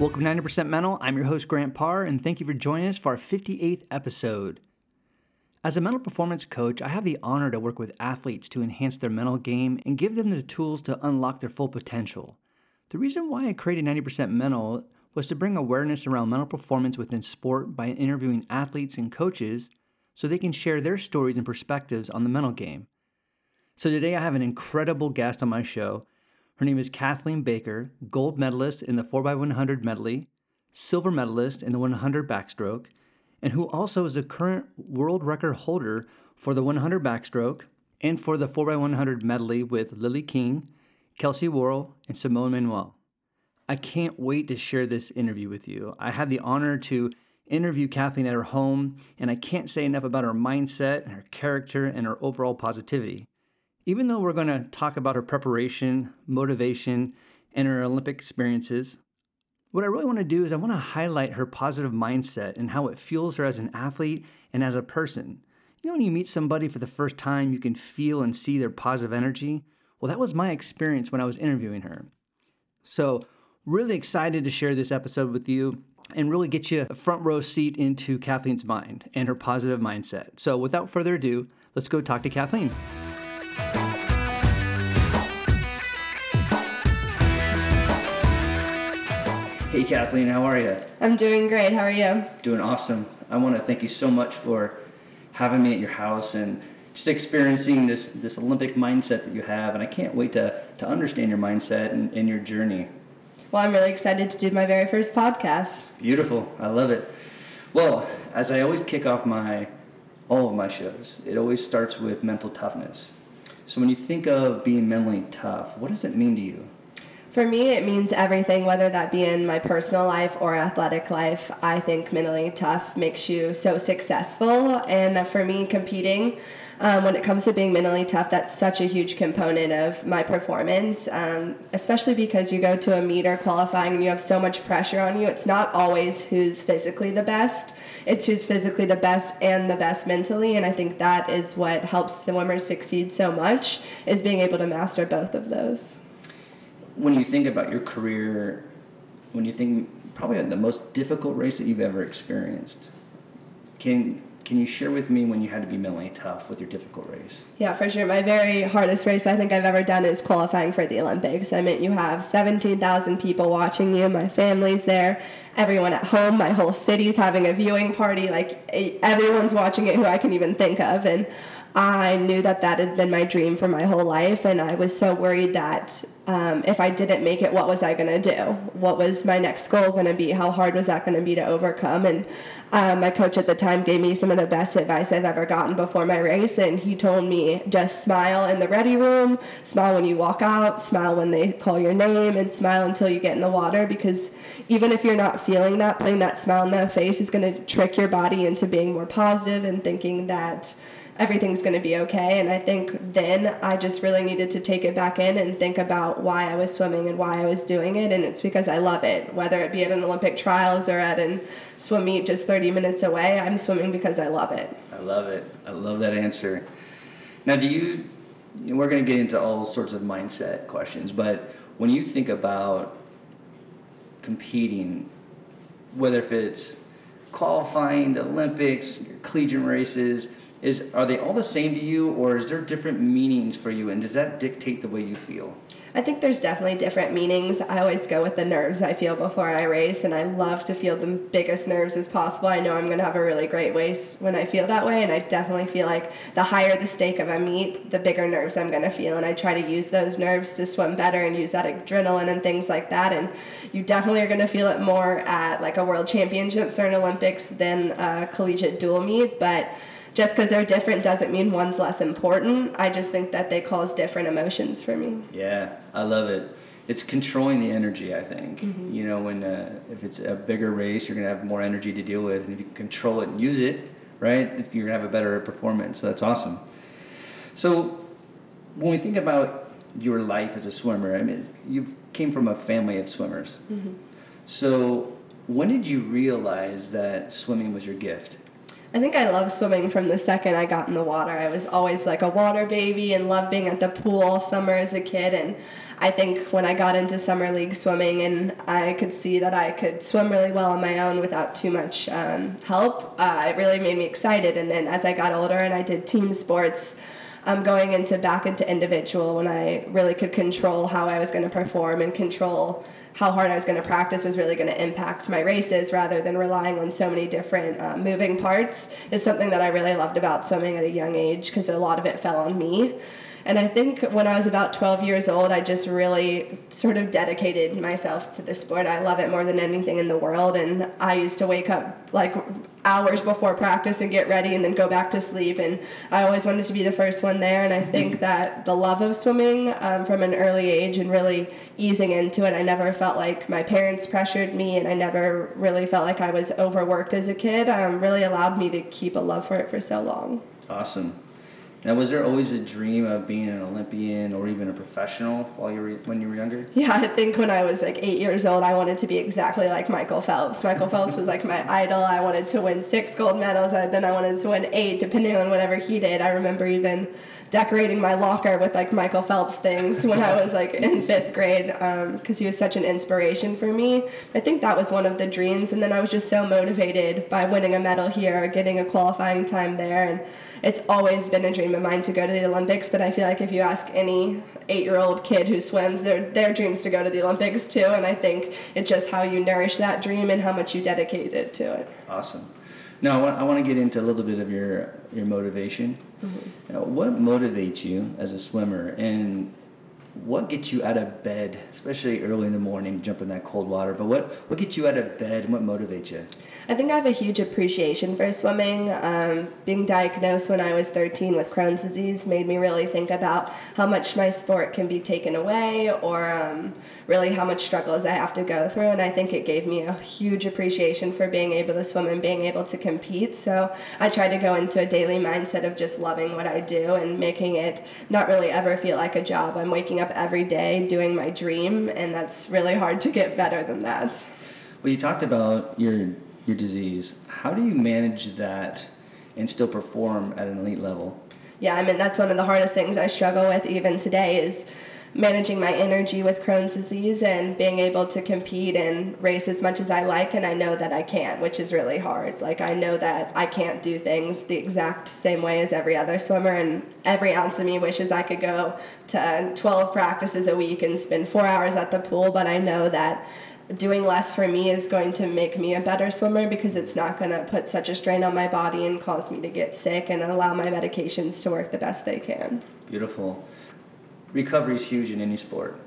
Welcome to 90% Mental. I'm your host, Grant Parr, and thank you for joining us for our 58th episode. As a mental performance coach, I have the honor to work with athletes to enhance their mental game and give them the tools to unlock their full potential. The reason why I created 90% Mental was to bring awareness around mental performance within sport by interviewing athletes and coaches so they can share their stories and perspectives on the mental game. So today I have an incredible guest on my show. Her name is Kathleen Baker, gold medalist in the 4x100 medley, silver medalist in the 100 backstroke, and who also is the current world record holder for the 100 backstroke and for the 4x100 medley with Lilly King, Kelsi Worrell, and Simone Manuel. I can't wait to share this interview with you. I had the honor to interview Kathleen at her home, and I can't say enough about her mindset, her character, and her overall positivity. Even though we're going to talk about her preparation, motivation, and her Olympic experiences, what I really want to do is I want to highlight her positive mindset and how it fuels her as an athlete and as a person. You know, when you meet somebody for the first time, you can feel and see their positive energy. Well, that was my experience when I was interviewing her. So, really excited to share this episode with you and really get you a front row seat into Kathleen's mind and her positive mindset. So, without further ado, let's go talk to Kathleen. Hey Kathleen, how are you? I'm doing great. How are you? Doing awesome. I want to thank you so much for having me at your house and just experiencing this this Olympic mindset that you have. And I can't wait to to understand your mindset and, and your journey. Well, I'm really excited to do my very first podcast. Beautiful. I love it. Well, as I always kick off my all of my shows, it always starts with mental toughness. So when you think of being mentally tough, what does it mean to you? For me, it means everything, whether that be in my personal life or athletic life. I think mentally tough makes you so successful. And for me, competing, um, when it comes to being mentally tough, that's such a huge component of my performance, um, especially because you go to a meet or qualifying and you have so much pressure on you. It's not always who's physically the best, it's who's physically the best and the best mentally. And I think that is what helps swimmers succeed so much, is being able to master both of those when you think about your career, when you think probably the most difficult race that you've ever experienced, can can you share with me when you had to be mentally tough with your difficult race? Yeah, for sure. My very hardest race I think I've ever done is qualifying for the Olympics. I mean, you have 17,000 people watching you, my family's there, everyone at home, my whole city's having a viewing party. Like, everyone's watching it who I can even think of. And I knew that that had been my dream for my whole life, and I was so worried that um, if I didn't make it, what was I going to do? What was my next goal going to be? How hard was that going to be to overcome? And um, my coach at the time gave me some of the best advice I've ever gotten before my race, and he told me just smile in the ready room, smile when you walk out, smile when they call your name, and smile until you get in the water because even if you're not feeling that, putting that smile on their face is going to trick your body into being more positive and thinking that everything's going to be okay. And I think then I just really needed to take it back in and think about why I was swimming and why I was doing it. And it's because I love it, whether it be at an Olympic trials or at a swim meet just 30 minutes away. I'm swimming because I love it. I love it. I love that answer. Now, do you, we're going to get into all sorts of mindset questions, but when you think about competing, whether if it's qualifying the Olympics, collegiate races, is are they all the same to you or is there different meanings for you and does that dictate the way you feel? I think there's definitely different meanings. I always go with the nerves i feel before i race and i love to feel the biggest nerves as possible. I know i'm going to have a really great race when i feel that way and i definitely feel like the higher the stake of a meet the bigger nerves i'm going to feel and i try to use those nerves to swim better and use that adrenaline and things like that and you definitely are going to feel it more at like a world championships or an olympics than a collegiate dual meet but just because they're different doesn't mean one's less important. I just think that they cause different emotions for me. Yeah, I love it. It's controlling the energy. I think mm-hmm. you know when uh, if it's a bigger race, you're gonna have more energy to deal with, and if you can control it and use it, right, you're gonna have a better performance. So that's awesome. So when we think about your life as a swimmer, I mean, you came from a family of swimmers. Mm-hmm. So when did you realize that swimming was your gift? I think I love swimming from the second I got in the water. I was always like a water baby and loved being at the pool all summer as a kid. And I think when I got into summer league swimming and I could see that I could swim really well on my own without too much um, help, uh, it really made me excited. And then as I got older and I did team sports, um, going into back into individual when I really could control how I was going to perform and control how hard I was going to practice was really going to impact my races rather than relying on so many different uh, moving parts is something that I really loved about swimming at a young age because a lot of it fell on me. And I think when I was about 12 years old, I just really sort of dedicated myself to the sport. I love it more than anything in the world. And I used to wake up like hours before practice and get ready and then go back to sleep. And I always wanted to be the first one there. And I think mm-hmm. that the love of swimming um, from an early age and really easing into it, I never felt like my parents pressured me and I never really felt like I was overworked as a kid, um, really allowed me to keep a love for it for so long. Awesome. Now, was there always a dream of being an Olympian or even a professional while you were when you were younger? Yeah, I think when I was like eight years old, I wanted to be exactly like Michael Phelps. Michael Phelps was like my idol. I wanted to win six gold medals, and then I wanted to win eight, depending on whatever he did. I remember even decorating my locker with like Michael Phelps things when I was like in fifth grade because um, he was such an inspiration for me. I think that was one of the dreams, and then I was just so motivated by winning a medal here, getting a qualifying time there, and it's always been a dream of mine to go to the Olympics, but I feel like if you ask any eight year old kid who swims, their, their dreams to go to the Olympics too. And I think it's just how you nourish that dream and how much you dedicate it to it. Awesome. Now, I want, I want to get into a little bit of your, your motivation. Mm-hmm. Now, what motivates you as a swimmer? And what gets you out of bed, especially early in the morning, jump in that cold water? But what, what gets you out of bed and what motivates you? I think I have a huge appreciation for swimming. Um, being diagnosed when I was 13 with Crohn's disease made me really think about how much my sport can be taken away or um, really how much struggles I have to go through. And I think it gave me a huge appreciation for being able to swim and being able to compete. So I try to go into a daily mindset of just loving what I do and making it not really ever feel like a job. I'm waking up every day doing my dream, and that's really hard to get better than that. Well, you talked about your your disease. How do you manage that and still perform at an elite level? Yeah, I mean that's one of the hardest things I struggle with even today is managing my energy with Crohn's disease and being able to compete and race as much as I like and I know that I can, which is really hard. Like I know that I can't do things the exact same way as every other swimmer and every ounce of me wishes I could go to 12 practices a week and spend 4 hours at the pool, but I know that doing less for me is going to make me a better swimmer because it's not going to put such a strain on my body and cause me to get sick and allow my medications to work the best they can. Beautiful recovery is huge in any sport.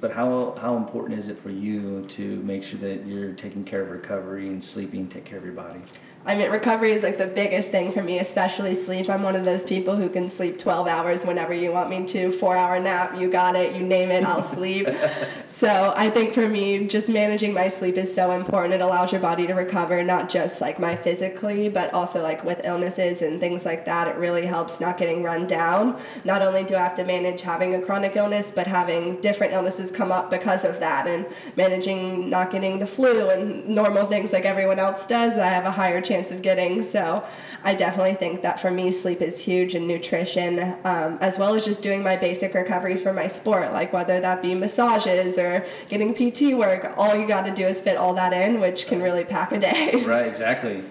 But how, how important is it for you to make sure that you're taking care of recovery and sleeping, take care of your body? I mean, recovery is like the biggest thing for me, especially sleep. I'm one of those people who can sleep 12 hours whenever you want me to. Four hour nap, you got it, you name it, I'll sleep. so I think for me, just managing my sleep is so important. It allows your body to recover, not just like my physically, but also like with illnesses and things like that. It really helps not getting run down. Not only do I have to manage having a chronic illness, but having different illnesses come up because of that and managing not getting the flu and normal things like everyone else does. I have a higher chance chance of getting. So I definitely think that for me, sleep is huge and nutrition, um, as well as just doing my basic recovery for my sport, like whether that be massages or getting PT work. All you got to do is fit all that in, which can really pack a day. Right, exactly.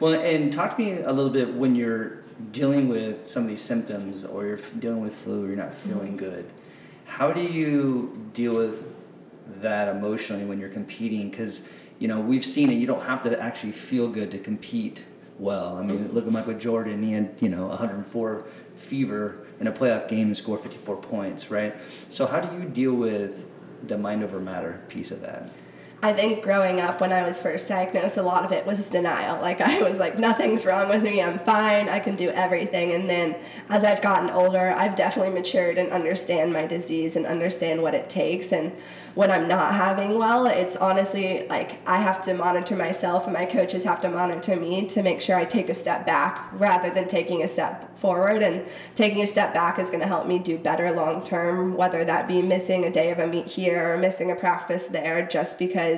Well, and talk to me a little bit when you're dealing with some of these symptoms or you're dealing with flu or you're not feeling mm-hmm. good. How do you deal with that emotionally when you're competing? Because you know, we've seen it. You don't have to actually feel good to compete well. I mean, look at Michael Jordan. He had, you know, 104 fever in a playoff game and scored 54 points, right? So how do you deal with the mind over matter piece of that? I think growing up when I was first diagnosed, a lot of it was denial. Like I was like, nothing's wrong with me. I'm fine. I can do everything. And then as I've gotten older, I've definitely matured and understand my disease and understand what it takes. And when I'm not having well, it's honestly like I have to monitor myself and my coaches have to monitor me to make sure I take a step back rather than taking a step forward. And taking a step back is going to help me do better long term, whether that be missing a day of a meet here or missing a practice there, just because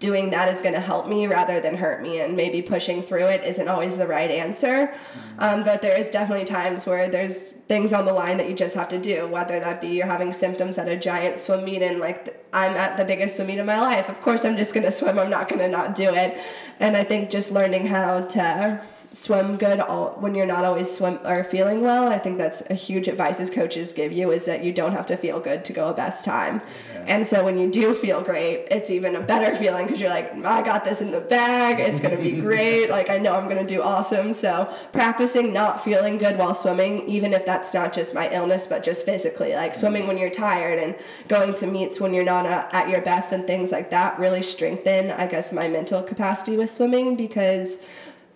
doing that is going to help me rather than hurt me and maybe pushing through it isn't always the right answer. Mm-hmm. um, but there is definitely times where there's things on the line that you just have to do whether that be you're having symptoms at a giant swim meet and like i'm at the biggest swim meet of my life. Of course i'm just going to swim. I'm not going to not do it. And i think just learning how to swim good all, when you're not always swim or feeling well. I think that's a huge advice as coaches give you is that you don't have to feel good to go a best time. Yeah. And so when you do feel great, it's even a better feeling because you're like, I got this in the bag. It's going to be great. like I know I'm going to do awesome. So practicing not feeling good while swimming, even if that's not just my illness, but just physically, like mm-hmm. swimming when you're tired and going to meets when you're not uh, at your best and things like that really strengthen, I guess, my mental capacity with swimming because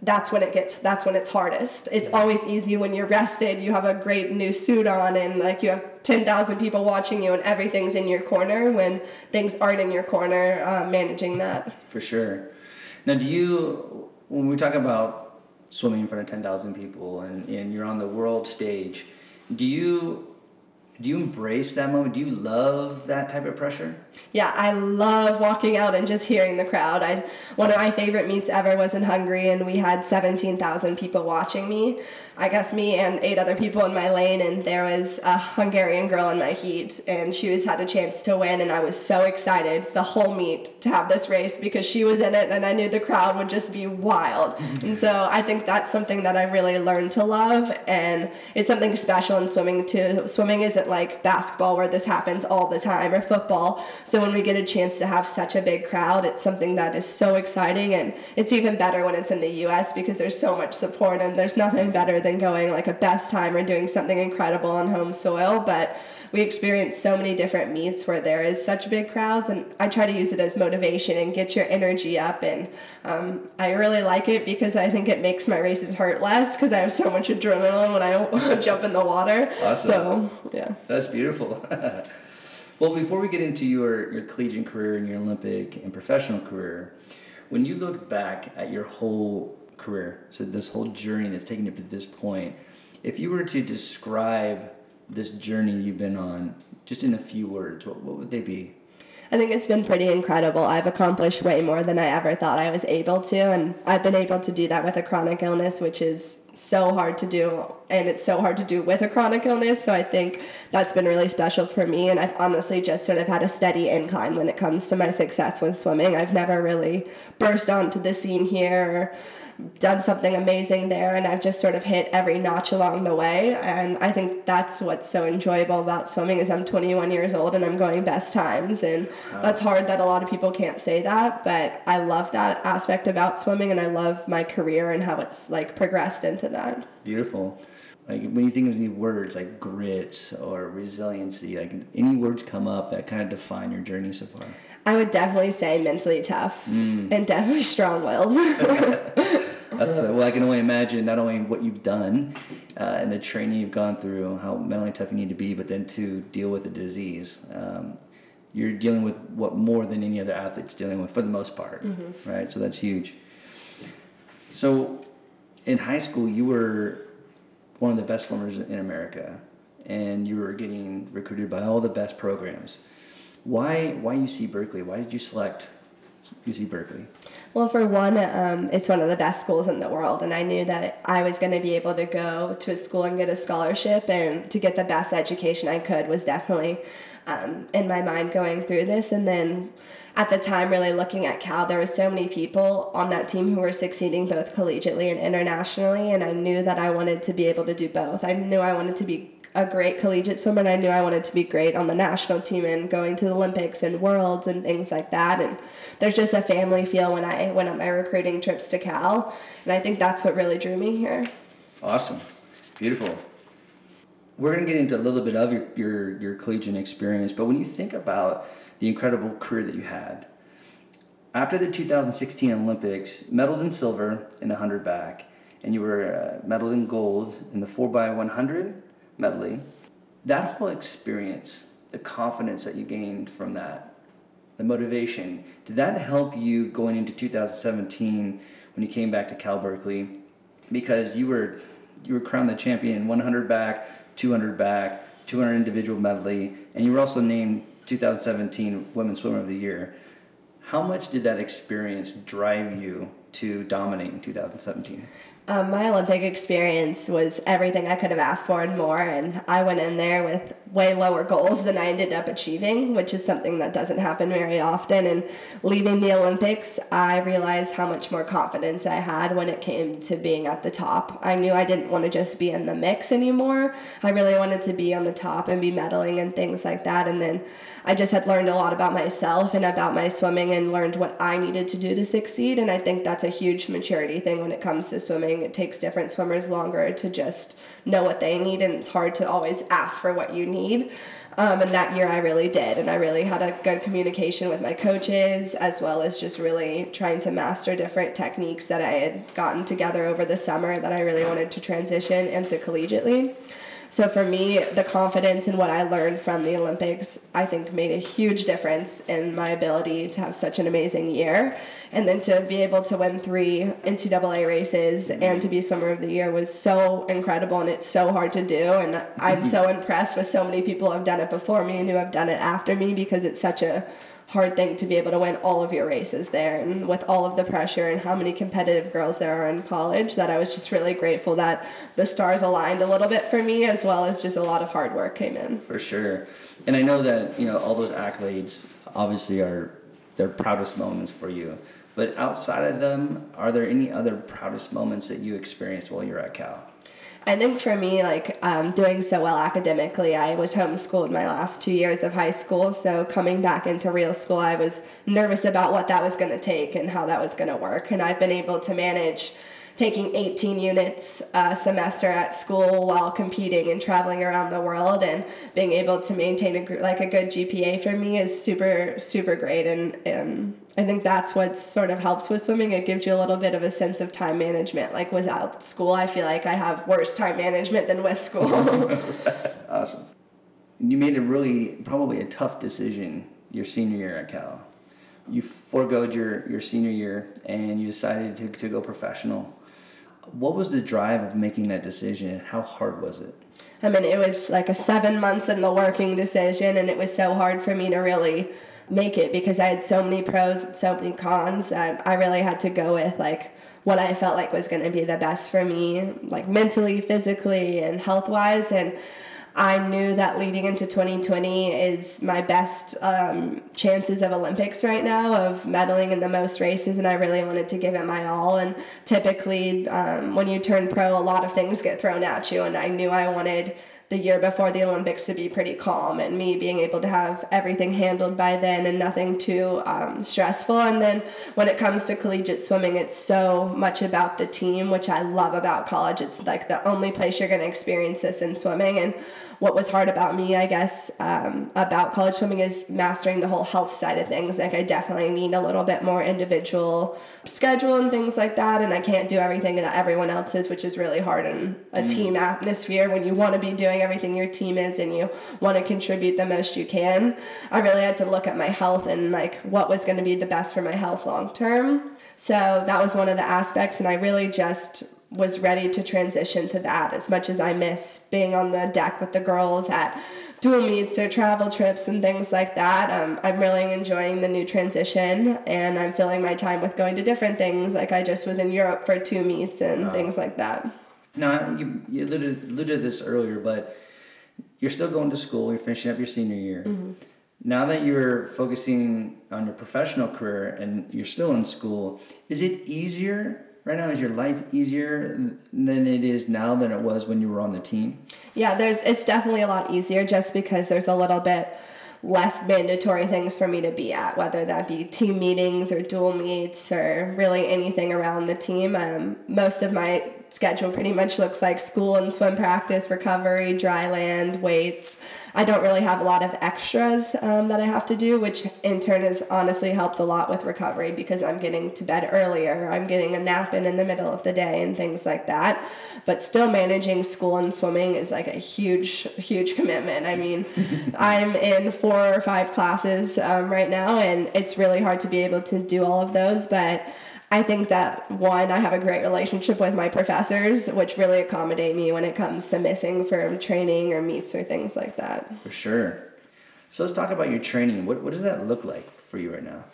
that's when it gets that's when it's hardest it's always easy when you're rested you have a great new suit on and like you have 10,000 people watching you and everything's in your corner when things aren't in your corner uh, managing that for sure now do you when we talk about swimming in front of 10,000 people and, and you're on the world stage do you do you embrace that moment? Do you love that type of pressure? Yeah, I love walking out and just hearing the crowd. I one of my favorite meets ever was in Hungary, and we had seventeen thousand people watching me. I guess me and eight other people in my lane, and there was a Hungarian girl in my heat, and she was had a chance to win, and I was so excited the whole meet to have this race because she was in it, and I knew the crowd would just be wild. Mm-hmm. and so I think that's something that I've really learned to love, and it's something special in swimming too. Swimming isn't like basketball where this happens all the time or football. So when we get a chance to have such a big crowd, it's something that is so exciting, and it's even better when it's in the U.S. because there's so much support, and there's nothing better than going like a best time or doing something incredible on home soil. But we experience so many different meets where there is such big crowds, and I try to use it as motivation and get your energy up. And um, I really like it because I think it makes my races hurt less because I have so much adrenaline when I jump in the water. Awesome. So yeah, that's beautiful. well, before we get into your your collegiate career and your Olympic and professional career, when you look back at your whole career, so this whole journey that's taken you to this point, if you were to describe this journey you've been on just in a few words, what, what would they be? I think it's been pretty incredible. I've accomplished way more than I ever thought I was able to, and I've been able to do that with a chronic illness, which is so hard to do, and it's so hard to do with a chronic illness. So I think that's been really special for me, and I've honestly just sort of had a steady incline when it comes to my success with swimming. I've never really burst onto the scene here done something amazing there and I've just sort of hit every notch along the way and I think that's what's so enjoyable about swimming is I'm 21 years old and I'm going best times and wow. that's hard that a lot of people can't say that but I love that aspect about swimming and I love my career and how it's like progressed into that. Beautiful. Like when you think of these words like grit or resiliency, like any words come up that kind of define your journey so far? I would definitely say mentally tough mm. and definitely strong willed. I love it. Well, I can only imagine not only what you've done uh, and the training you've gone through, how mentally tough you need to be, but then to deal with the disease. Um, you're dealing with what more than any other athlete's dealing with for the most part, mm-hmm. right? So that's huge. So, in high school, you were one of the best swimmers in America, and you were getting recruited by all the best programs. Why why UC Berkeley? Why did you select UC Berkeley? Well, for one, um, it's one of the best schools in the world, and I knew that I was going to be able to go to a school and get a scholarship, and to get the best education I could was definitely um, in my mind going through this. And then at the time, really looking at Cal, there were so many people on that team who were succeeding both collegiately and internationally, and I knew that I wanted to be able to do both. I knew I wanted to be a great collegiate swimmer and I knew I wanted to be great on the national team and going to the Olympics and worlds and things like that and there's just a family feel when I went on my recruiting trips to Cal and I think that's what really drew me here. Awesome. Beautiful. We're going to get into a little bit of your, your, your collegiate experience, but when you think about the incredible career that you had, after the 2016 Olympics, medaled in silver in the 100 back, and you were uh, medaled in gold in the 4x100 medley, that whole experience, the confidence that you gained from that, the motivation, did that help you going into 2017 when you came back to Cal Berkeley? Because you were you were crowned the champion 100 back, 200 back, 200 individual medley, and you were also named 2017 Women's Swimmer of the Year. How much did that experience drive you to dominate in 2017? Um, my Olympic experience was everything I could have asked for and more, and I went in there with way lower goals than I ended up achieving, which is something that doesn't happen very often. And leaving the Olympics, I realized how much more confidence I had when it came to being at the top. I knew I didn't want to just be in the mix anymore. I really wanted to be on the top and be medaling and things like that. And then I just had learned a lot about myself and about my swimming and learned what I needed to do to succeed. And I think that's a huge maturity thing when it comes to swimming. It takes different swimmers longer to just know what they need, and it's hard to always ask for what you need. Um, and that year I really did. And I really had a good communication with my coaches, as well as just really trying to master different techniques that I had gotten together over the summer that I really wanted to transition into collegiately. So for me, the confidence in what I learned from the Olympics, I think made a huge difference in my ability to have such an amazing year. And then to be able to win three NCAA races and to be swimmer of the year was so incredible and it's so hard to do. And I'm mm-hmm. so impressed with so many people who have done it before me and who have done it after me because it's such a hard thing to be able to win all of your races there and with all of the pressure and how many competitive girls there are in college that I was just really grateful that the stars aligned a little bit for me as well as just a lot of hard work came in. For sure. And I know that, you know, all those accolades obviously are their proudest moments for you. But outside of them, are there any other proudest moments that you experienced while you're at Cal? I think for me, like um, doing so well academically, I was homeschooled my last two years of high school. So coming back into real school, I was nervous about what that was going to take and how that was going to work. And I've been able to manage taking 18 units a semester at school while competing and traveling around the world and being able to maintain a like a good GPA for me is super super great and, and I think that's what sort of helps with swimming. It gives you a little bit of a sense of time management. Like without school, I feel like I have worse time management than with school. awesome. You made a really probably a tough decision your senior year at Cal. You foregoed your, your senior year and you decided to, to go professional. What was the drive of making that decision? How hard was it? I mean, it was like a seven months in the working decision, and it was so hard for me to really make it because I had so many pros and so many cons that I really had to go with like what I felt like was going to be the best for me, like mentally, physically, and health wise. And I knew that leading into 2020 is my best um, chances of Olympics right now, of medaling in the most races, and I really wanted to give it my all. And typically, um, when you turn pro, a lot of things get thrown at you, and I knew I wanted the year before the Olympics to be pretty calm and me being able to have everything handled by then and nothing too um, stressful. And then when it comes to collegiate swimming, it's so much about the team, which I love about college. It's like the only place you're going to experience this in swimming. And what was hard about me, I guess, um, about college swimming is mastering the whole health side of things. Like, I definitely need a little bit more individual schedule and things like that. And I can't do everything that everyone else is, which is really hard in a mm. team atmosphere when you want to be doing everything your team is and you want to contribute the most you can. I really had to look at my health and like what was going to be the best for my health long term. So that was one of the aspects. And I really just was ready to transition to that as much as I miss being on the deck with the girls at dual meets or travel trips and things like that. Um, I'm really enjoying the new transition and I'm filling my time with going to different things. Like I just was in Europe for two meets and oh. things like that. Now, you, you alluded, alluded to this earlier, but you're still going to school, you're finishing up your senior year. Mm-hmm. Now that you're focusing on your professional career and you're still in school, is it easier right now is your life easier than it is now than it was when you were on the team yeah there's it's definitely a lot easier just because there's a little bit less mandatory things for me to be at whether that be team meetings or dual meets or really anything around the team um, most of my schedule pretty much looks like school and swim practice recovery dry land weights I don't really have a lot of extras um, that I have to do, which in turn has honestly helped a lot with recovery because I'm getting to bed earlier. I'm getting a nap in in the middle of the day and things like that. But still managing school and swimming is like a huge, huge commitment. I mean, I'm in four or five classes um, right now, and it's really hard to be able to do all of those. But I think that one, I have a great relationship with my professors, which really accommodate me when it comes to missing from training or meets or things like that. For sure. So let's talk about your training. What, what does that look like for you right now?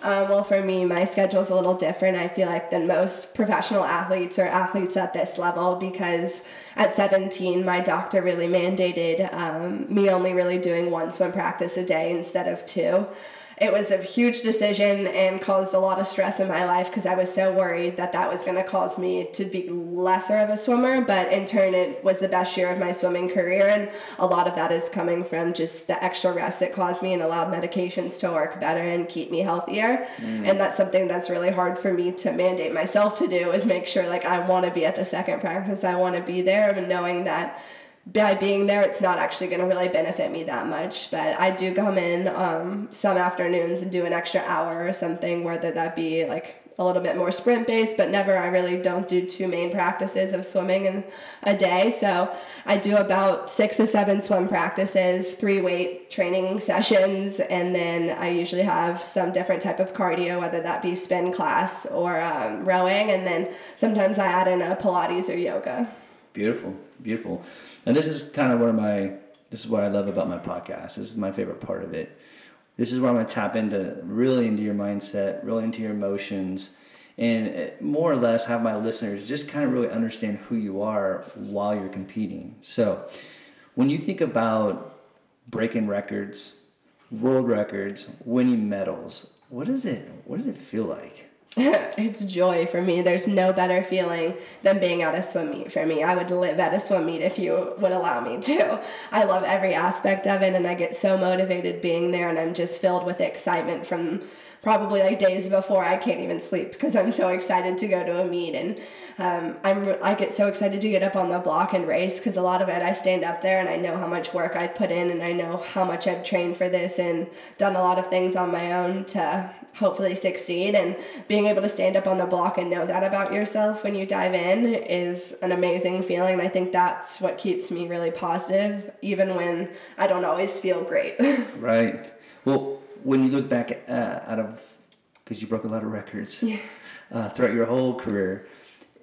Uh, well, for me, my schedule is a little different. I feel like than most professional athletes or athletes at this level because at 17, my doctor really mandated um, me only really doing once one swim practice a day instead of two it was a huge decision and caused a lot of stress in my life because I was so worried that that was going to cause me to be lesser of a swimmer. But in turn, it was the best year of my swimming career. And a lot of that is coming from just the extra rest it caused me and allowed medications to work better and keep me healthier. Mm. And that's something that's really hard for me to mandate myself to do is make sure like I want to be at the second practice. I want to be there and knowing that by being there, it's not actually going to really benefit me that much. But I do come in um, some afternoons and do an extra hour or something, whether that be like a little bit more sprint based, but never, I really don't do two main practices of swimming in a day. So I do about six to seven swim practices, three weight training sessions, and then I usually have some different type of cardio, whether that be spin class or um, rowing. And then sometimes I add in a Pilates or yoga. Beautiful, beautiful. And this is kind of where my this is what I love about my podcast. This is my favorite part of it. This is where I'm gonna tap into really into your mindset, really into your emotions, and eh, more or less have my listeners just kind of really understand who you are while you're competing. So, when you think about breaking records, world records, winning medals, what does it what does it feel like? it's joy for me. There's no better feeling than being at a swim meet for me. I would live at a swim meet if you would allow me to. I love every aspect of it and I get so motivated being there and I'm just filled with excitement from probably like days before I can't even sleep because I'm so excited to go to a meet and um, I'm I get so excited to get up on the block and race because a lot of it I stand up there and I know how much work I've put in and I know how much I've trained for this and done a lot of things on my own to hopefully succeed and being able to stand up on the block and know that about yourself when you dive in is an amazing feeling i think that's what keeps me really positive even when i don't always feel great right well when you look back uh, out of because you broke a lot of records yeah. uh, throughout your whole career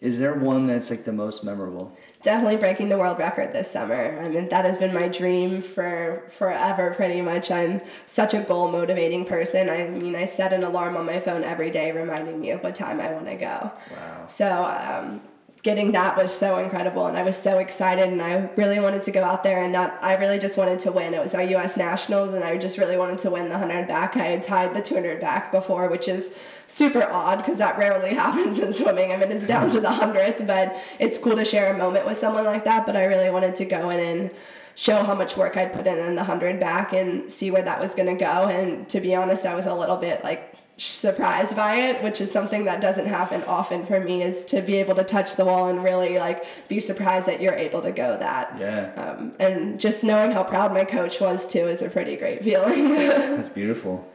is there one that's like the most memorable? Definitely breaking the world record this summer. I mean that has been my dream for forever pretty much. I'm such a goal motivating person. I mean i set an alarm on my phone every day reminding me of what time i want to go. Wow. So um, getting that was so incredible and I was so excited and I really wanted to go out there and not I really just wanted to win. It was our US Nationals and I just really wanted to win the 100 back. I had tied the 200 back before, which is super odd because that rarely happens in swimming. I mean, it's down to the 100th, but it's cool to share a moment with someone like that, but I really wanted to go in and show how much work I'd put in in the 100 back and see where that was going to go and to be honest, I was a little bit like surprised by it, which is something that doesn't happen often for me, is to be able to touch the wall and really like be surprised that you're able to go that. Yeah. Um, and just knowing how proud my coach was too is a pretty great feeling. That's beautiful.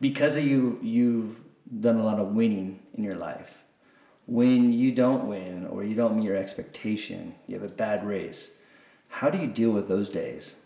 Because of you, you've done a lot of winning in your life. When you don't win or you don't meet your expectation, you have a bad race. How do you deal with those days?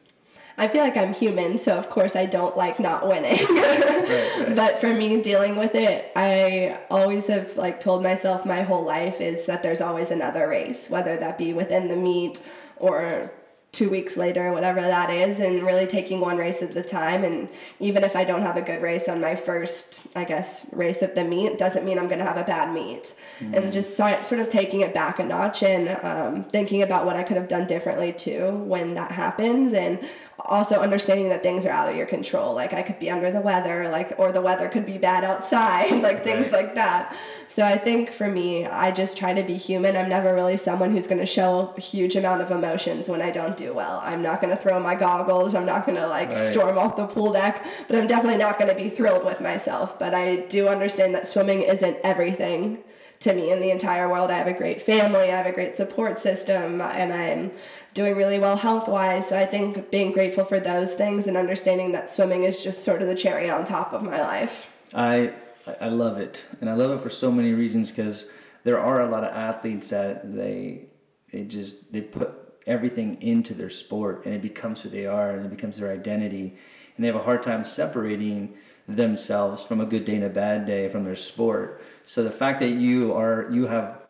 I feel like I'm human, so of course I don't like not winning. right, right. But for me, dealing with it, I always have like told myself my whole life is that there's always another race, whether that be within the meet or two weeks later, whatever that is, and really taking one race at a time. And even if I don't have a good race on my first, I guess, race of the meet, doesn't mean I'm going to have a bad meet. Mm-hmm. And just start, sort of taking it back a notch and um, thinking about what I could have done differently too when that happens. And also understanding that things are out of your control. Like I could be under the weather, like or the weather could be bad outside, like things right. like that. So I think for me, I just try to be human. I'm never really someone who's going to show a huge amount of emotions when I don't do well. I'm not going to throw my goggles. I'm not going to like right. storm off the pool deck, but I'm definitely not going to be thrilled with myself. But I do understand that swimming isn't everything to me in the entire world. I have a great family, I have a great support system, and I'm doing really well health wise. So I think being grateful for those things and understanding that swimming is just sort of the cherry on top of my life. I I love it, and I love it for so many reasons because there are a lot of athletes that they they just they put everything into their sport and it becomes who they are and it becomes their identity and they have a hard time separating themselves from a good day and a bad day from their sport so the fact that you are you have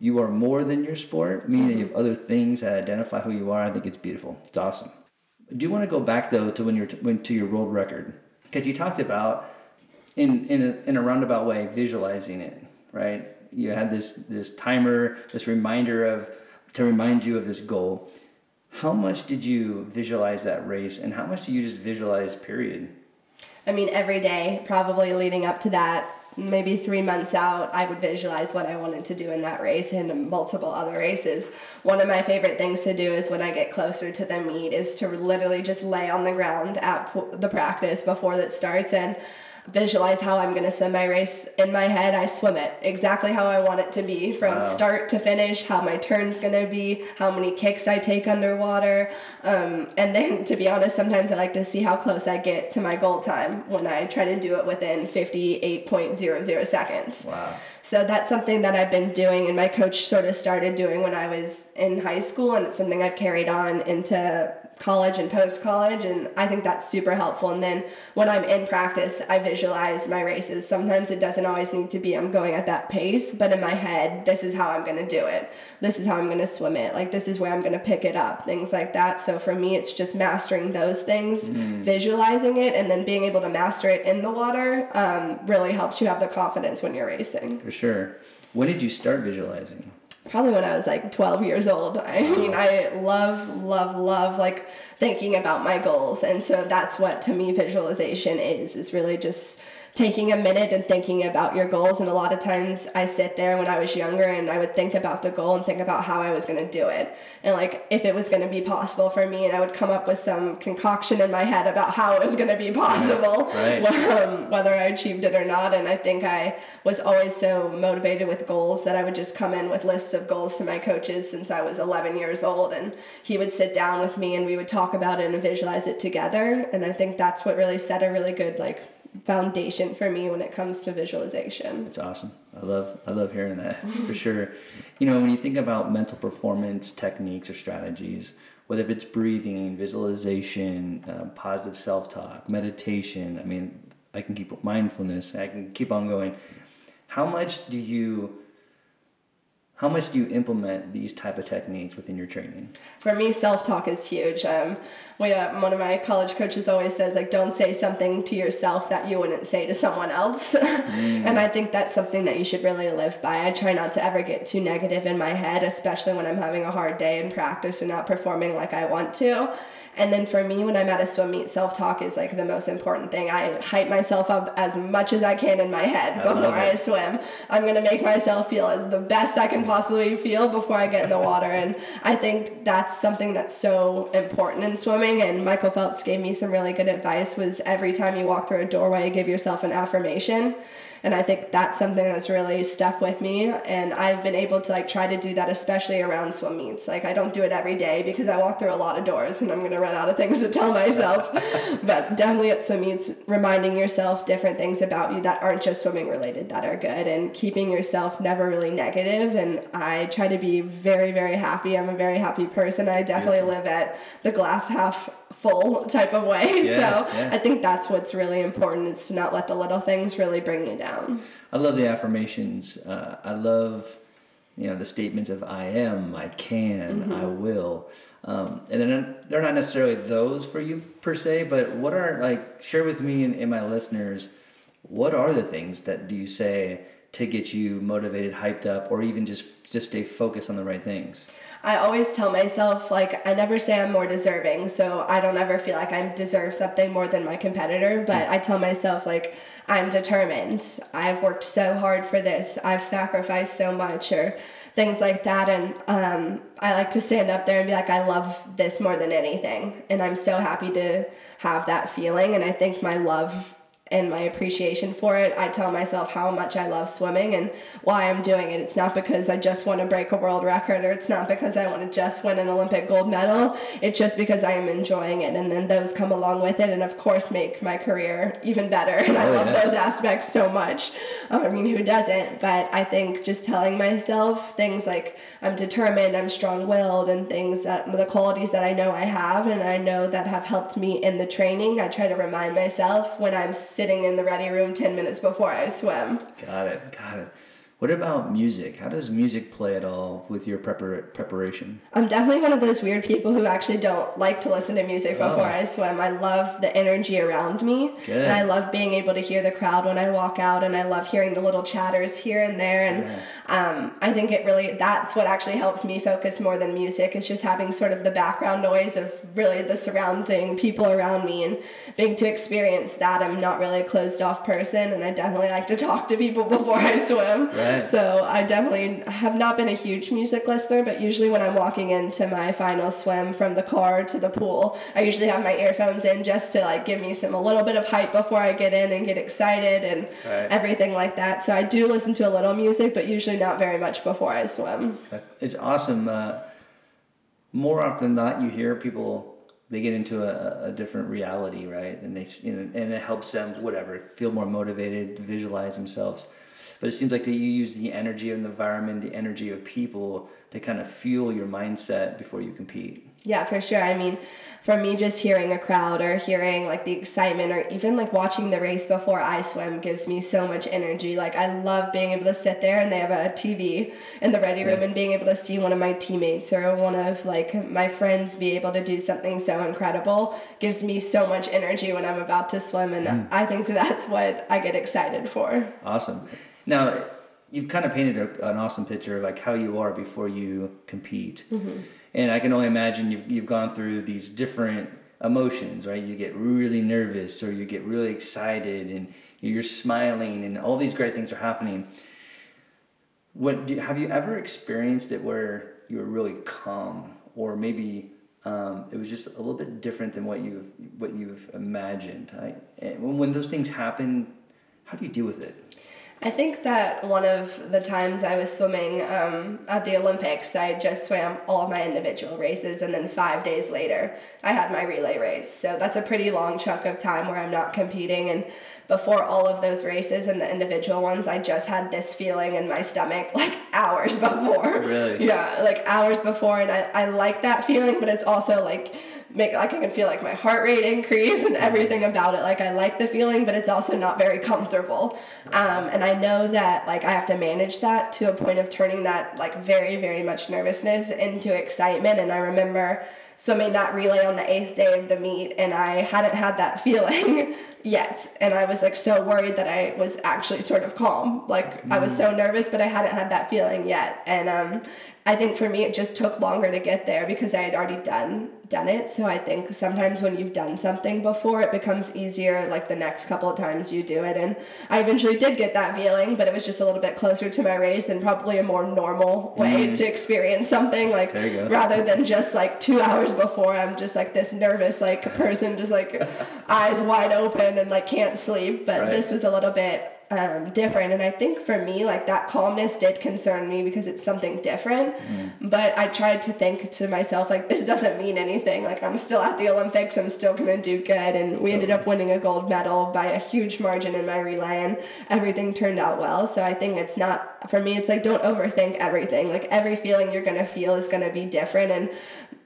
you are more than your sport, meaning you have other things that identify who you are. I think it's beautiful. It's awesome. I do you want to go back though to when you're when to your world record because you talked about in in a, in a roundabout way, visualizing it, right? You had this this timer, this reminder of to remind you of this goal. How much did you visualize that race, and how much do you just visualize? Period. I mean, every day, probably leading up to that, maybe three months out, I would visualize what I wanted to do in that race and multiple other races. One of my favorite things to do is when I get closer to the meet is to literally just lay on the ground at the practice before that starts and visualize how I'm going to swim my race in my head. I swim it exactly how I want it to be from wow. start to finish, how my turn's going to be, how many kicks I take underwater. Um, and then, to be honest, sometimes I like to see how close I get to my goal time when I try to do it within 58.00 seconds. Wow. So that's something that I've been doing, and my coach sort of started doing when I was in high school, and it's something I've carried on into college and post college and I think that's super helpful. And then when I'm in practice I visualize my races. Sometimes it doesn't always need to be I'm going at that pace but in my head this is how I'm going to do it. This is how I'm going to swim it. Like this is where I'm going to pick it up things like that. So for me it's just mastering those things mm. visualizing it and then being able to master it in the water um, really helps you have the confidence when you're racing. For sure. When did you start visualizing probably when I was like 12 years old. I mean, I love, love, love like thinking about my goals. And so that's what to me visualization is, is really just taking a minute and thinking about your goals. And a lot of times I sit there when I was younger and I would think about the goal and think about how I was going to do it. And like if it was going to be possible for me, and I would come up with some concoction in my head about how it was going to be possible, right. um, whether I achieved it or not. And I think I was always so motivated with goals that I would just come in with lists of goals to my coaches since I was 11 years old. And he would sit down with me and we would talk about it and visualize it together. And I think that's what really set a really good, like, foundation for me when it comes to visualization. It's awesome. I love I love hearing that for sure. You know, when you think about mental performance techniques or strategies, whether it's breathing, visualization, uh, positive self-talk, meditation, I mean, I can keep mindfulness, I can keep on going. How much do you how much do you implement these type of techniques within your training? For me self-talk is huge. Um, we, uh, one of my college coaches always says like don't say something to yourself that you wouldn't say to someone else. Mm. and i think that's something that you should really live by. I try not to ever get too negative in my head especially when i'm having a hard day in practice or not performing like i want to and then for me, when I'm at a swim meet, self talk is like the most important thing. I hype myself up as much as I can in my head I before I swim. I'm gonna make myself feel as the best I can possibly feel before I get in the water. And I think that's something that's so important in swimming. And Michael Phelps gave me some really good advice was every time you walk through a doorway, give yourself an affirmation and i think that's something that's really stuck with me. And i've been able to like try to do that especially around swim meets. Like i don't do it every day because i walk through a lot of doors and i'm going to run out of things to tell myself. But definitely at swim meets reminding yourself different things about you that aren't just swimming related that are good and keeping yourself never really negative. And i try to be very very happy. I'm a very happy person. I definitely yeah. live at the glass half full type of way. Yeah, so yeah. I think that's what's really important is to not let the little things really bring you down. I love the affirmations. Uh, I love, you know, the statements of I am, I can, mm-hmm. I will. Um, and then they're not necessarily those for you per se, but what are like share with me and, and my listeners, what are the things that do you say to get you motivated, hyped up, or even just just stay focused on the right things? I always tell myself like I never say I'm more deserving, so I don't ever feel like I deserve something more than my competitor, but I tell myself like I'm determined. I've worked so hard for this. I've sacrificed so much or things like that and um, I like to stand up there and be like I love this more than anything and I'm so happy to have that feeling and I think my love and my appreciation for it. I tell myself how much I love swimming and why I'm doing it. It's not because I just want to break a world record or it's not because I want to just win an Olympic gold medal. It's just because I am enjoying it. And then those come along with it and, of course, make my career even better. And I oh, love yeah. those aspects so much. I mean, who doesn't? But I think just telling myself things like I'm determined, I'm strong willed, and things that the qualities that I know I have and I know that have helped me in the training, I try to remind myself when I'm sitting in the ready room 10 minutes before I swim. Got it. Got it. What about music? How does music play at all with your prepar- preparation? I'm definitely one of those weird people who actually don't like to listen to music before Oh. I swim. I love the energy around me. Good. And I love being able to hear the crowd when I walk out and I love hearing the little chatters here and there and um, I think it really that's what actually helps me focus more than music is just having sort of the background noise of really the surrounding people around me and being to experience that. I'm not really a closed off person and I definitely like to talk to people before I swim. Right. So I definitely have not been a huge music listener, but usually when I'm walking into my final swim from the car to the pool, I usually have my earphones in just to like give me some a little bit of hype before I get in and get excited and Right. everything like that. So I do listen to a little music, but usually not very much before I swim. It's awesome. Uh, more often than not, you hear people they get into a, a different reality, right? And they you know, and it helps them whatever feel more motivated, visualize themselves. But it seems like that you use the energy of the environment, the energy of people to kind of fuel your mindset before you compete. Yeah, for sure. I mean, for me, just hearing a crowd or hearing like the excitement or even like watching the race before I swim gives me so much energy. Like, I love being able to sit there and they have a TV in the ready room and being able to see one of my teammates or one of like my friends be able to do something so incredible gives me so much energy when I'm about to swim. And mm. I think that's what I get excited for. Awesome. Now, you've kind of painted a, an awesome picture of like how you are before you compete, and I can only imagine you've you've gone through these different emotions, right? You get really nervous, or you get really excited, and you're smiling, and all these great things are happening. What do, have you ever experienced it where you were really calm, or maybe um, it was just a little bit different than what you've what you've imagined? I, when those things happen, how do you deal with it? I think that one of the times I was swimming um, at the Olympics, I just swam all of my individual races, and then five days later, I had my relay race. So that's a pretty long chunk of time where I'm not competing. And before all of those races and the individual ones, I just had this feeling in my stomach like hours before. Really? Yeah, like hours before. And I, I like that feeling, but it's also like, make like I can feel like my heart rate increase and everything about it. Like I like the feeling, but it's also not very comfortable. Um, and I know that like I have to manage that to a point of turning that like very very much nervousness into excitement. And I remember swimming that relay on the eighth day of the meet, and I hadn't had that feeling yet. And I was like so worried that I was actually sort of calm. Like I was so nervous, but I hadn't had that feeling yet. And um, I think for me, it just took longer to get there because I had already done done it. So I think sometimes when you've done something before, it becomes easier. Like the next couple of times you do it, and I eventually did get that feeling, but it was just a little bit closer to my race and probably a more normal way mm. to experience something. Like There you go. rather than just like two hours before, I'm just like this nervous like person, just like eyes wide open and like can't sleep. But Right. this was a little bit um, different. And I think for me, like that calmness did concern me because it's something different. But I tried to think to myself, like, this doesn't mean anything. Like, I'm still at the Olympics, I'm still going to do good. And we ended up winning a gold medal by a huge margin in my relay, and everything turned out well. So I think it's not, for me, it's like, don't overthink everything. Like, every feeling you're going to feel is going to be different. And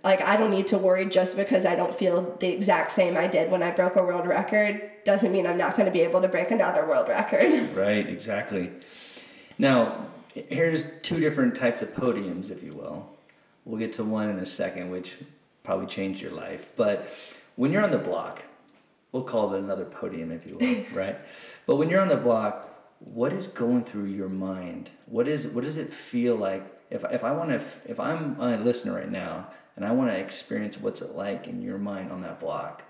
like I don't need to worry just because I don't feel the exact same I did when I broke a world record doesn't mean I'm not going to be able to break another world record. Right, exactly. Now, here's two different types of podiums, if you will. We'll get to one in a second, which probably changed your life. But when you're on the block, we'll call it another podium, if you will, right? But when you're on the block, what is going through your mind? What is what does it feel like? If if I want to, if I'm a listener right now and I want to experience what's it like in your mind on that block,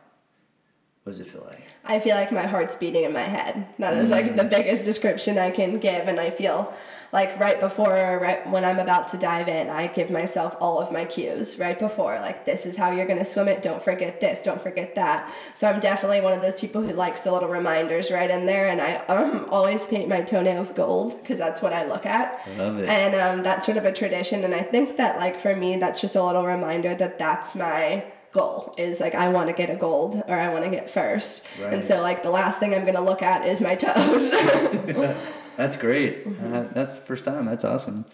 what does it feel like? I feel like my heart's beating in my head. That is like the biggest description I can give. And I feel like right before, right when I'm about to dive in, I give myself all of my cues right before. Like, this is how you're going to swim it. Don't forget this. Don't forget that. So I'm definitely one of those people who likes the little reminders right in there. And I um, always paint my toenails gold because that's what I look at. I Love it. And um, that's sort of a tradition. And I think that, like, for me, that's just a little reminder that that's my goal is like I want to get a gold or I want to get first. Right. And so like the last thing I'm going to look at is my toes. That's great. Mm-hmm. Uh, that's the first time. That's awesome.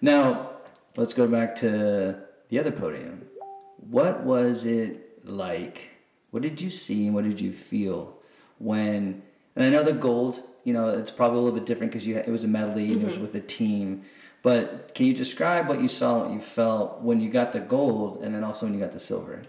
Now, let's go back to the other podium. What was it like? What did you see and what did you feel when And I know the gold, you know, it's probably a little bit different because you it was a medley and it was with a team. But can you describe what you saw, what you felt when you got the gold, and then also when you got the silver?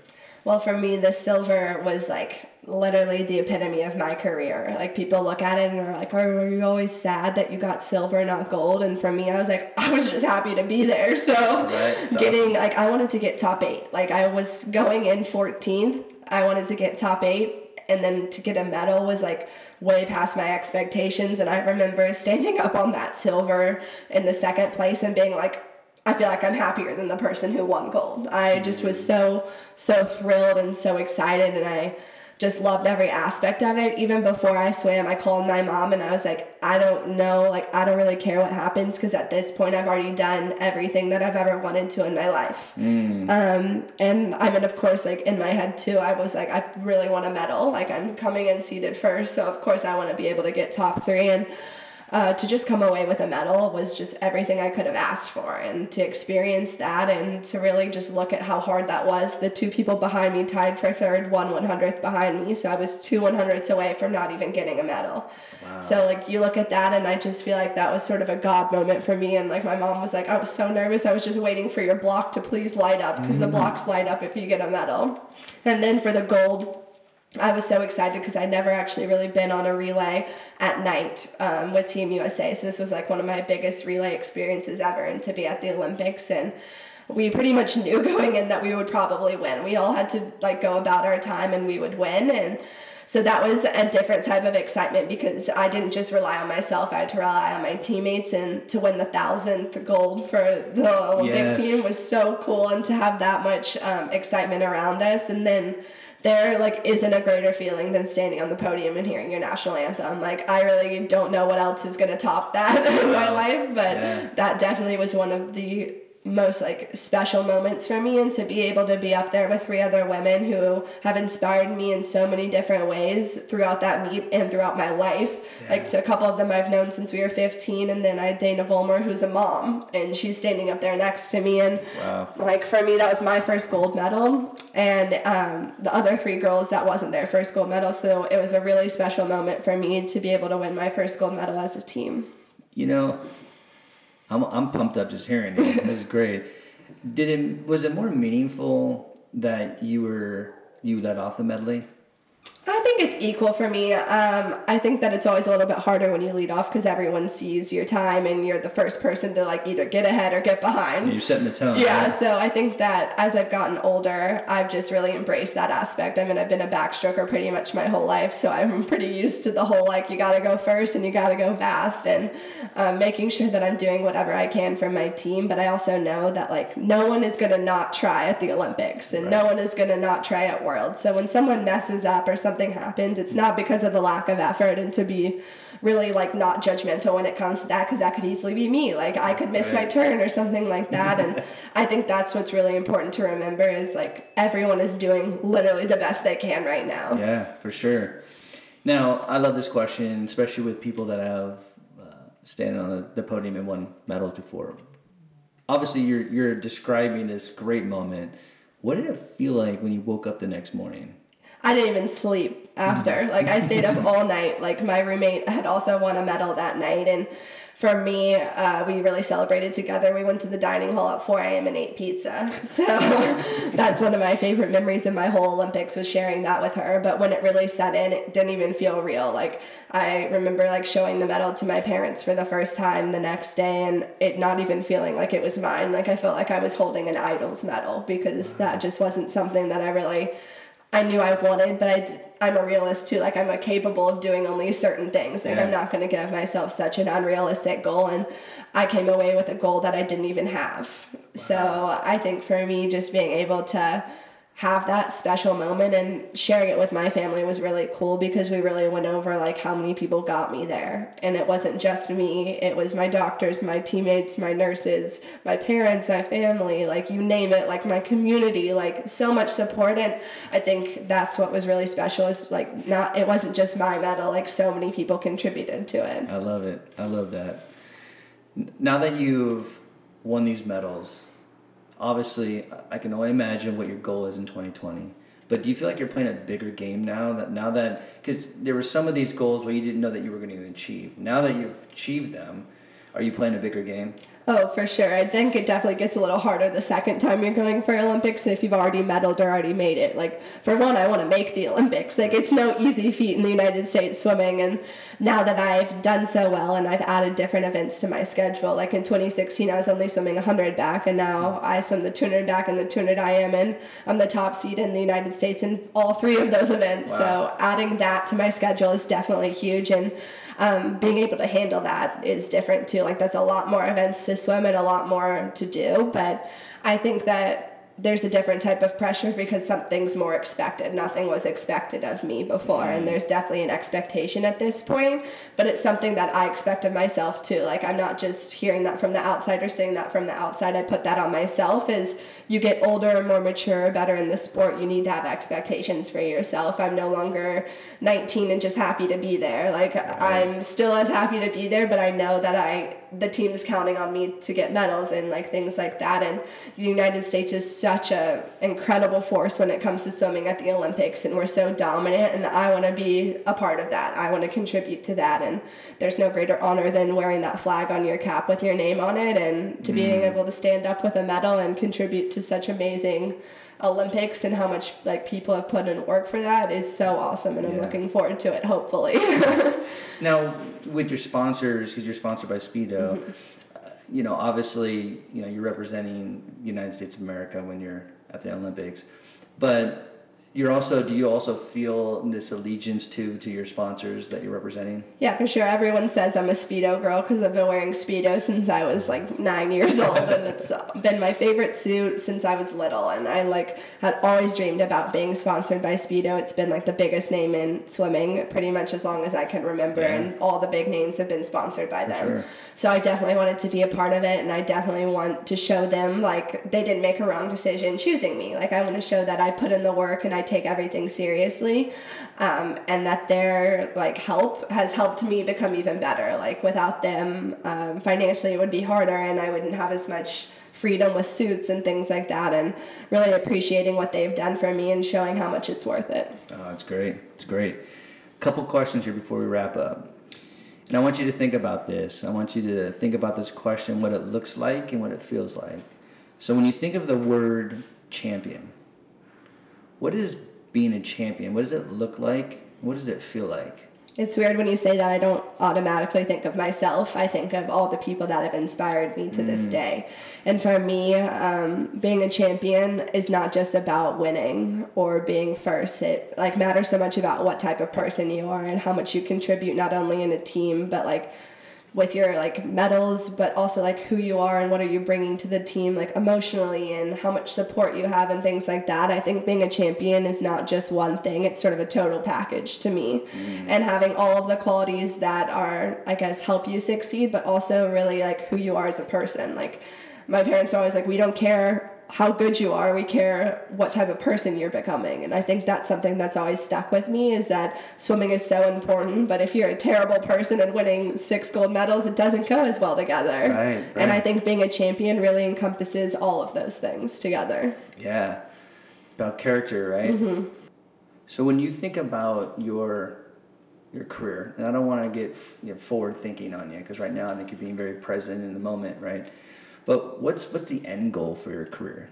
Well, for me, the silver was like literally the epitome of my career. Like people look at it and are like, oh, "Are you always sad that you got silver, not gold?" And for me, I was like, I was just happy to be there. So Right, getting awesome. like I wanted to get top eight. Like I was going in 14th. I wanted to get top eight, and then to get a medal was like way past my expectations. And I remember standing up on that silver in the second place and being like, I feel like I'm happier than the person who won gold. I just was mm-hmm. so so thrilled and so excited and I just loved every aspect of it. Even before I swam, I called my mom and I was like, I don't know, like I don't really care what happens because at this point I've already done everything that I've ever wanted to in my life. Um, and I mean, of course, like in my head too, I was like, I really want a medal. Like I'm coming in seeded first, so of course I want to be able to get top three and. Uh, to just come away with a medal was just everything I could have asked for. And to experience that and to really just look at how hard that was. The two people behind me tied for third, one 100th behind me. So I was two 100ths away from not even getting a medal. So, like, you look at that, and I just feel like that was sort of a God moment for me. And, like, my mom was like, I was so nervous. I was just waiting for your block to please light up because the blocks light up if you get a medal. And then for the gold, I was so excited because I never actually really been on a relay at night um, with Team USA. So this was like one of my biggest relay experiences ever, and to be at the Olympics and we pretty much knew going in that we would probably win. We all had to like go about our time and we would win and so that was a different type of excitement because I didn't just rely on myself. I had to rely on my teammates and to win the thousandth gold for the Olympic Yes. team was so cool and to have that much um, excitement around us and then there like isn't a greater feeling than standing on the podium and hearing your national anthem like i really don't know what else is going to top that in my life but Yeah. that definitely was one of the most like special moments for me and to be able to be up there with three other women who have inspired me in so many different ways throughout that meet and throughout my life. Like to a couple of them i've known since we were 15 and then i had dana Vollmer who's a mom and she's standing up there next to me. And Wow. like for me that was my first gold medal. And um, the other three girls that wasn't their first gold medal. So it was a really special moment for me to be able to win my first gold medal as a team. You know, I'm, I'm pumped up just hearing it. Is great. Did it was it more meaningful that you were you let off the medley? I think it's equal for me. Um, I think that it's always a little bit harder when you lead off because everyone sees your time and you're the first person to like either get ahead or get behind. You're setting the tone. Yeah, right? so I think that as I've gotten older, I've just really embraced that aspect. I mean, I've been a backstroker pretty much my whole life, so I'm pretty used to the whole like you gotta go first and you gotta go fast, and um, making sure that I'm doing whatever I can for my team. But I also know that like no one is gonna not try at the Olympics, and no one is gonna not try at Worlds. So when someone messes up or something happens, it's not because of the lack of effort, and to be really like not judgmental when it comes to that because that could easily be me like i could miss my turn or something like that and i think that's what's really important to remember is like everyone is doing literally the best they can right now Yeah, for sure. Now, I love this question, especially with people that have uh, standing on the, the podium and won medals before. Obviously, you're you're describing this great moment. What did it feel like when you woke up the next morning? I didn't even sleep after. Like I stayed up all night. Like my roommate had also won a medal that night, and for me, uh, we really celebrated together. We went to the dining hall at 4 a.m. and ate pizza. So that's one of my favorite memories of my whole Olympics was sharing that with her. But when it really set in, it didn't even feel real. Like I remember like showing the medal to my parents for the first time the next day, and it not even feeling like it was mine. Like I felt like I was holding an idol's medal because that just wasn't something that I really. I knew I wanted, but I, d- I'm a realist too. Like I'm a capable of doing only certain things. Like Yeah. I'm not going to give myself such an unrealistic goal. And I came away with a goal that I didn't even have. So I think for me, just being able to have that special moment and sharing it with my family was really cool because we really went over like how many people got me there and it wasn't just me it was my doctors my teammates my nurses my parents my family like you name it like my community like so much support and i think that's what was really special is like not it wasn't just my medal like so many people contributed to it I love it. I love that. Now that you've won these medals, obviously I- can only imagine what your goal is in 2020. But do you feel like you're playing a bigger game now that now that because there were some of these goals where you didn't know that you were going to achieve. Now that you've achieved them, are you playing a bigger game? Oh, for sure. I think it definitely gets a little harder the second time you're going for Olympics if you've already medaled or already made it. Like, for one, I want to make the Olympics. Like, it's no easy feat in the United States swimming. And now that I've done so well and I've added different events to my schedule, like in 2016, I was only swimming 100 back, and now I swim the 200 back and the 200 IM, and I'm the top seed in the United States in all three of those events. Wow. So, adding that to my schedule is definitely huge. And um, being able to handle that is different too. Like that's a lot more events to swim and a lot more to do. But I think that there's a different type of pressure because something's more expected. Nothing was expected of me before, and mm. there's definitely an expectation at this point, but it's something that I expect of myself too. Like I'm not just hearing that from the outside or saying that from the outside. I put that on myself is you get older, more mature, better in the sport, you need to have expectations for yourself. I'm no longer 19 and just happy to be there. Like I'm still as happy to be there, but I know that I the team is counting on me to get medals and like things like that. And the United States is such a incredible force when it comes to swimming at the Olympics, and we're so dominant. And I want to be a part of that. I want to contribute to that. And there's no greater honor than wearing that flag on your cap with your name on it, and to mm. being able to stand up with a medal and contribute to such amazing Olympics and how much like people have put in work for that is so awesome, and I'm looking forward to it. Hopefully. now, with your sponsors, because you're sponsored by Speedo, mm-hmm. You know, obviously, you know, you're representing the United States of America when you're at the Olympics, but you're also do you also feel this allegiance to to your sponsors that you're representing? Yeah for sure. Everyone says i'm a speedo girl because i've been wearing speedo since i was like nine years old and it's been my favorite suit since i was little and i like had always dreamed about being sponsored by speedo. It's been like the biggest name in swimming pretty much as long as i can remember yeah. and all the big names have been sponsored by for them. sure. so i definitely wanted to be a part of it and i definitely want to show them like they didn't make a wrong decision choosing me. Like i want to show that i put in the work and i take everything seriously um, and that their like help has helped me become even better. Like without them um, financially it would be harder and i wouldn't have as much freedom with suits and things like that and really appreciating what they've done for me and showing how much it's worth it. Oh it's great. It's great. A couple questions here before we wrap up. And i want you to think about this. I want you to think about this question what it looks like and what it feels like. So when you think of the word champion what is being a champion? What does it look like? What does it feel like? It's weird when you say that. I don't automatically think of myself. I think of all the people that have inspired me to mm. this day. And for me, um, being a champion is not just about winning or being first. It like matters so much about what type of person you are and how much you contribute, not only in a team but like with your like medals but also like who you are and what are you bringing to the team like emotionally and how much support you have and things like that. I think being a champion is not just one thing. It's sort of a total package to me. Mm. and having all of the qualities that are i guess help you succeed but also really like who you are as a person. Like my parents are always like we don't care how good you are. We care what type of person you're becoming. And I think that's something that's always stuck with me is that swimming is so important. But if you're a terrible person and winning six gold medals, it doesn't go as well together. Right, right. And I think being a champion really encompasses all of those things together. Yeah. About character, right? Mm-hmm. So when you think about your your career, and I don't want to get you know, forward thinking on you because right now I think you're being very present in the moment, right? But what's what's the end goal for your career?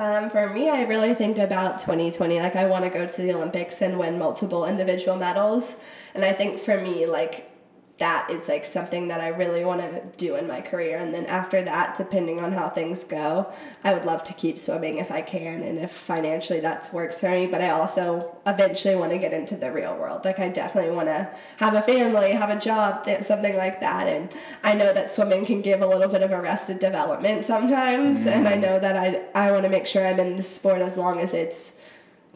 Um, for me, I really think about 2020. Like, I want to go to the Olympics and win multiple individual medals. And I think for me, like, that is like something that I really want to do in my career. And then after that, depending on how things go, I would love to keep swimming if I can and if financially that works for me. But I also eventually want to get into the real world. Like, I definitely want to have a family, have a job, something like that. And I know that swimming can give a little bit of arrested development sometimes. Mm. And I know that I, I want to make sure I'm in the sport as long as it's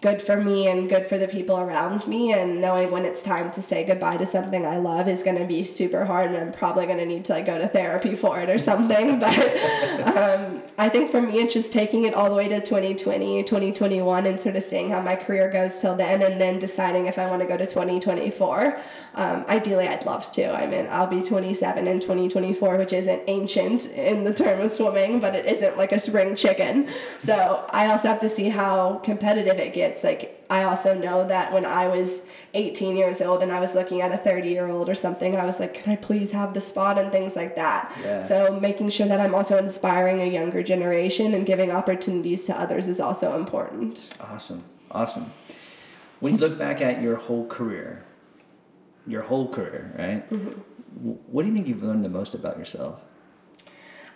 good for me and good for the people around me and knowing when it's time to say goodbye to something I love is going to be super hard and I'm probably going to need to like go to therapy for it or something but um, I think for me it's just taking it all the way to 2020 2021 and sort of seeing how my career goes till then and then deciding if I want to go to 2024 um, ideally I'd love to. I mean I'll be 27 in 2024 which isn't ancient in the term of swimming but it isn't like a spring chicken. So I also have to see how competitive it gets it's like I also know that when I was 18 years old and I was looking at a 30 year old or something, I was like, can I please have the spot and things like that. Yeah. So making sure that I'm also inspiring a younger generation and giving opportunities to others is also important. Awesome. Awesome. When you look back at your whole career, your whole career, right? Mm-hmm. What do you think you've learned the most about yourself?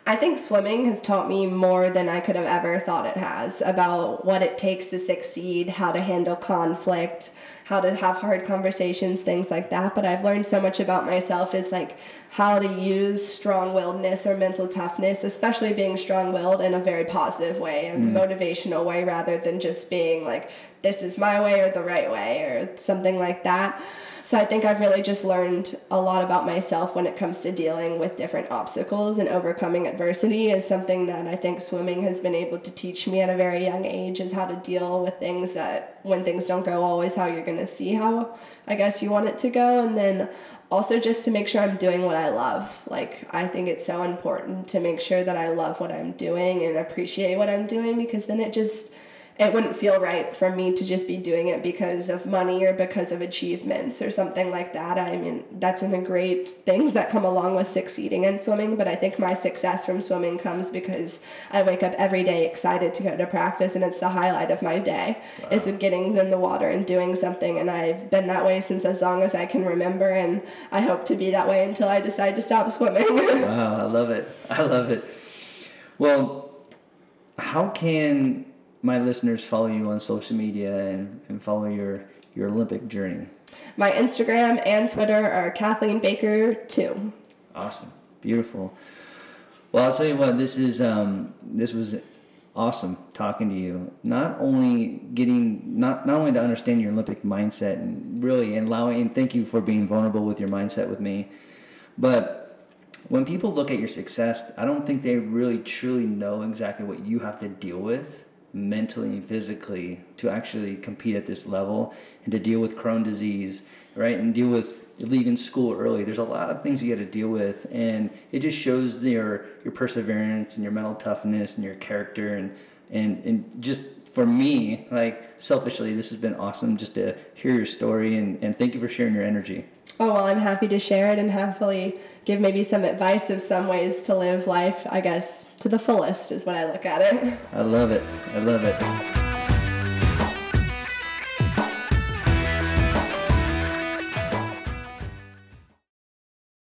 I think swimming has taught me more than I could have ever thought it has about what it takes to succeed, how to handle conflict, how to have hard conversations, things like that. But I've learned so much about myself is like how to use strong willedness or mental toughness, especially being strong willed in a very positive way, a mm. motivational way, rather than just being like, this is my way or the right way or something like that. So I think I've really just learned a lot about myself when it comes to dealing with different obstacles and overcoming adversity is something that I think swimming has been able to teach me at a very young age is how to deal with things that when things don't go always how you're going to see how I guess you want it to go and then also just to make sure I'm doing what I love. Like I think it's so important to make sure that I love what I'm doing and appreciate what I'm doing because then it just it wouldn't feel right for me to just be doing it because of money or because of achievements or something like that. I mean, that's one of the great things that come along with succeeding in swimming, but I think my success from swimming comes because I wake up every day excited to go to practice and it's the highlight of my day wow. is getting in the water and doing something and I've been that way since as long as I can remember and I hope to be that way until I decide to stop swimming. wow, I love it. I love it. Well, how can my listeners follow you on social media and, and follow your your Olympic journey? My Instagram and Twitter are Kathleen Baker too. Awesome, beautiful. Well, I'll tell you what. This is um, this was awesome talking to you. Not only getting not not only to understand your Olympic mindset and really allowing and thank you for being vulnerable with your mindset with me, but when people look at your success, I don't think they really truly know exactly what you have to deal with mentally and physically to actually compete at this level and to deal with Crohn disease, right? And deal with leaving school early. There's a lot of things you got to deal with, and it just shows your your perseverance and your mental toughness and your character and and and just for me, like selfishly, this has been awesome just to hear your story and, and thank you for sharing your energy. Oh, well, I'm happy to share it and happily give maybe some advice of some ways to live life, I guess, to the fullest is what I look at it. I love it. I love it.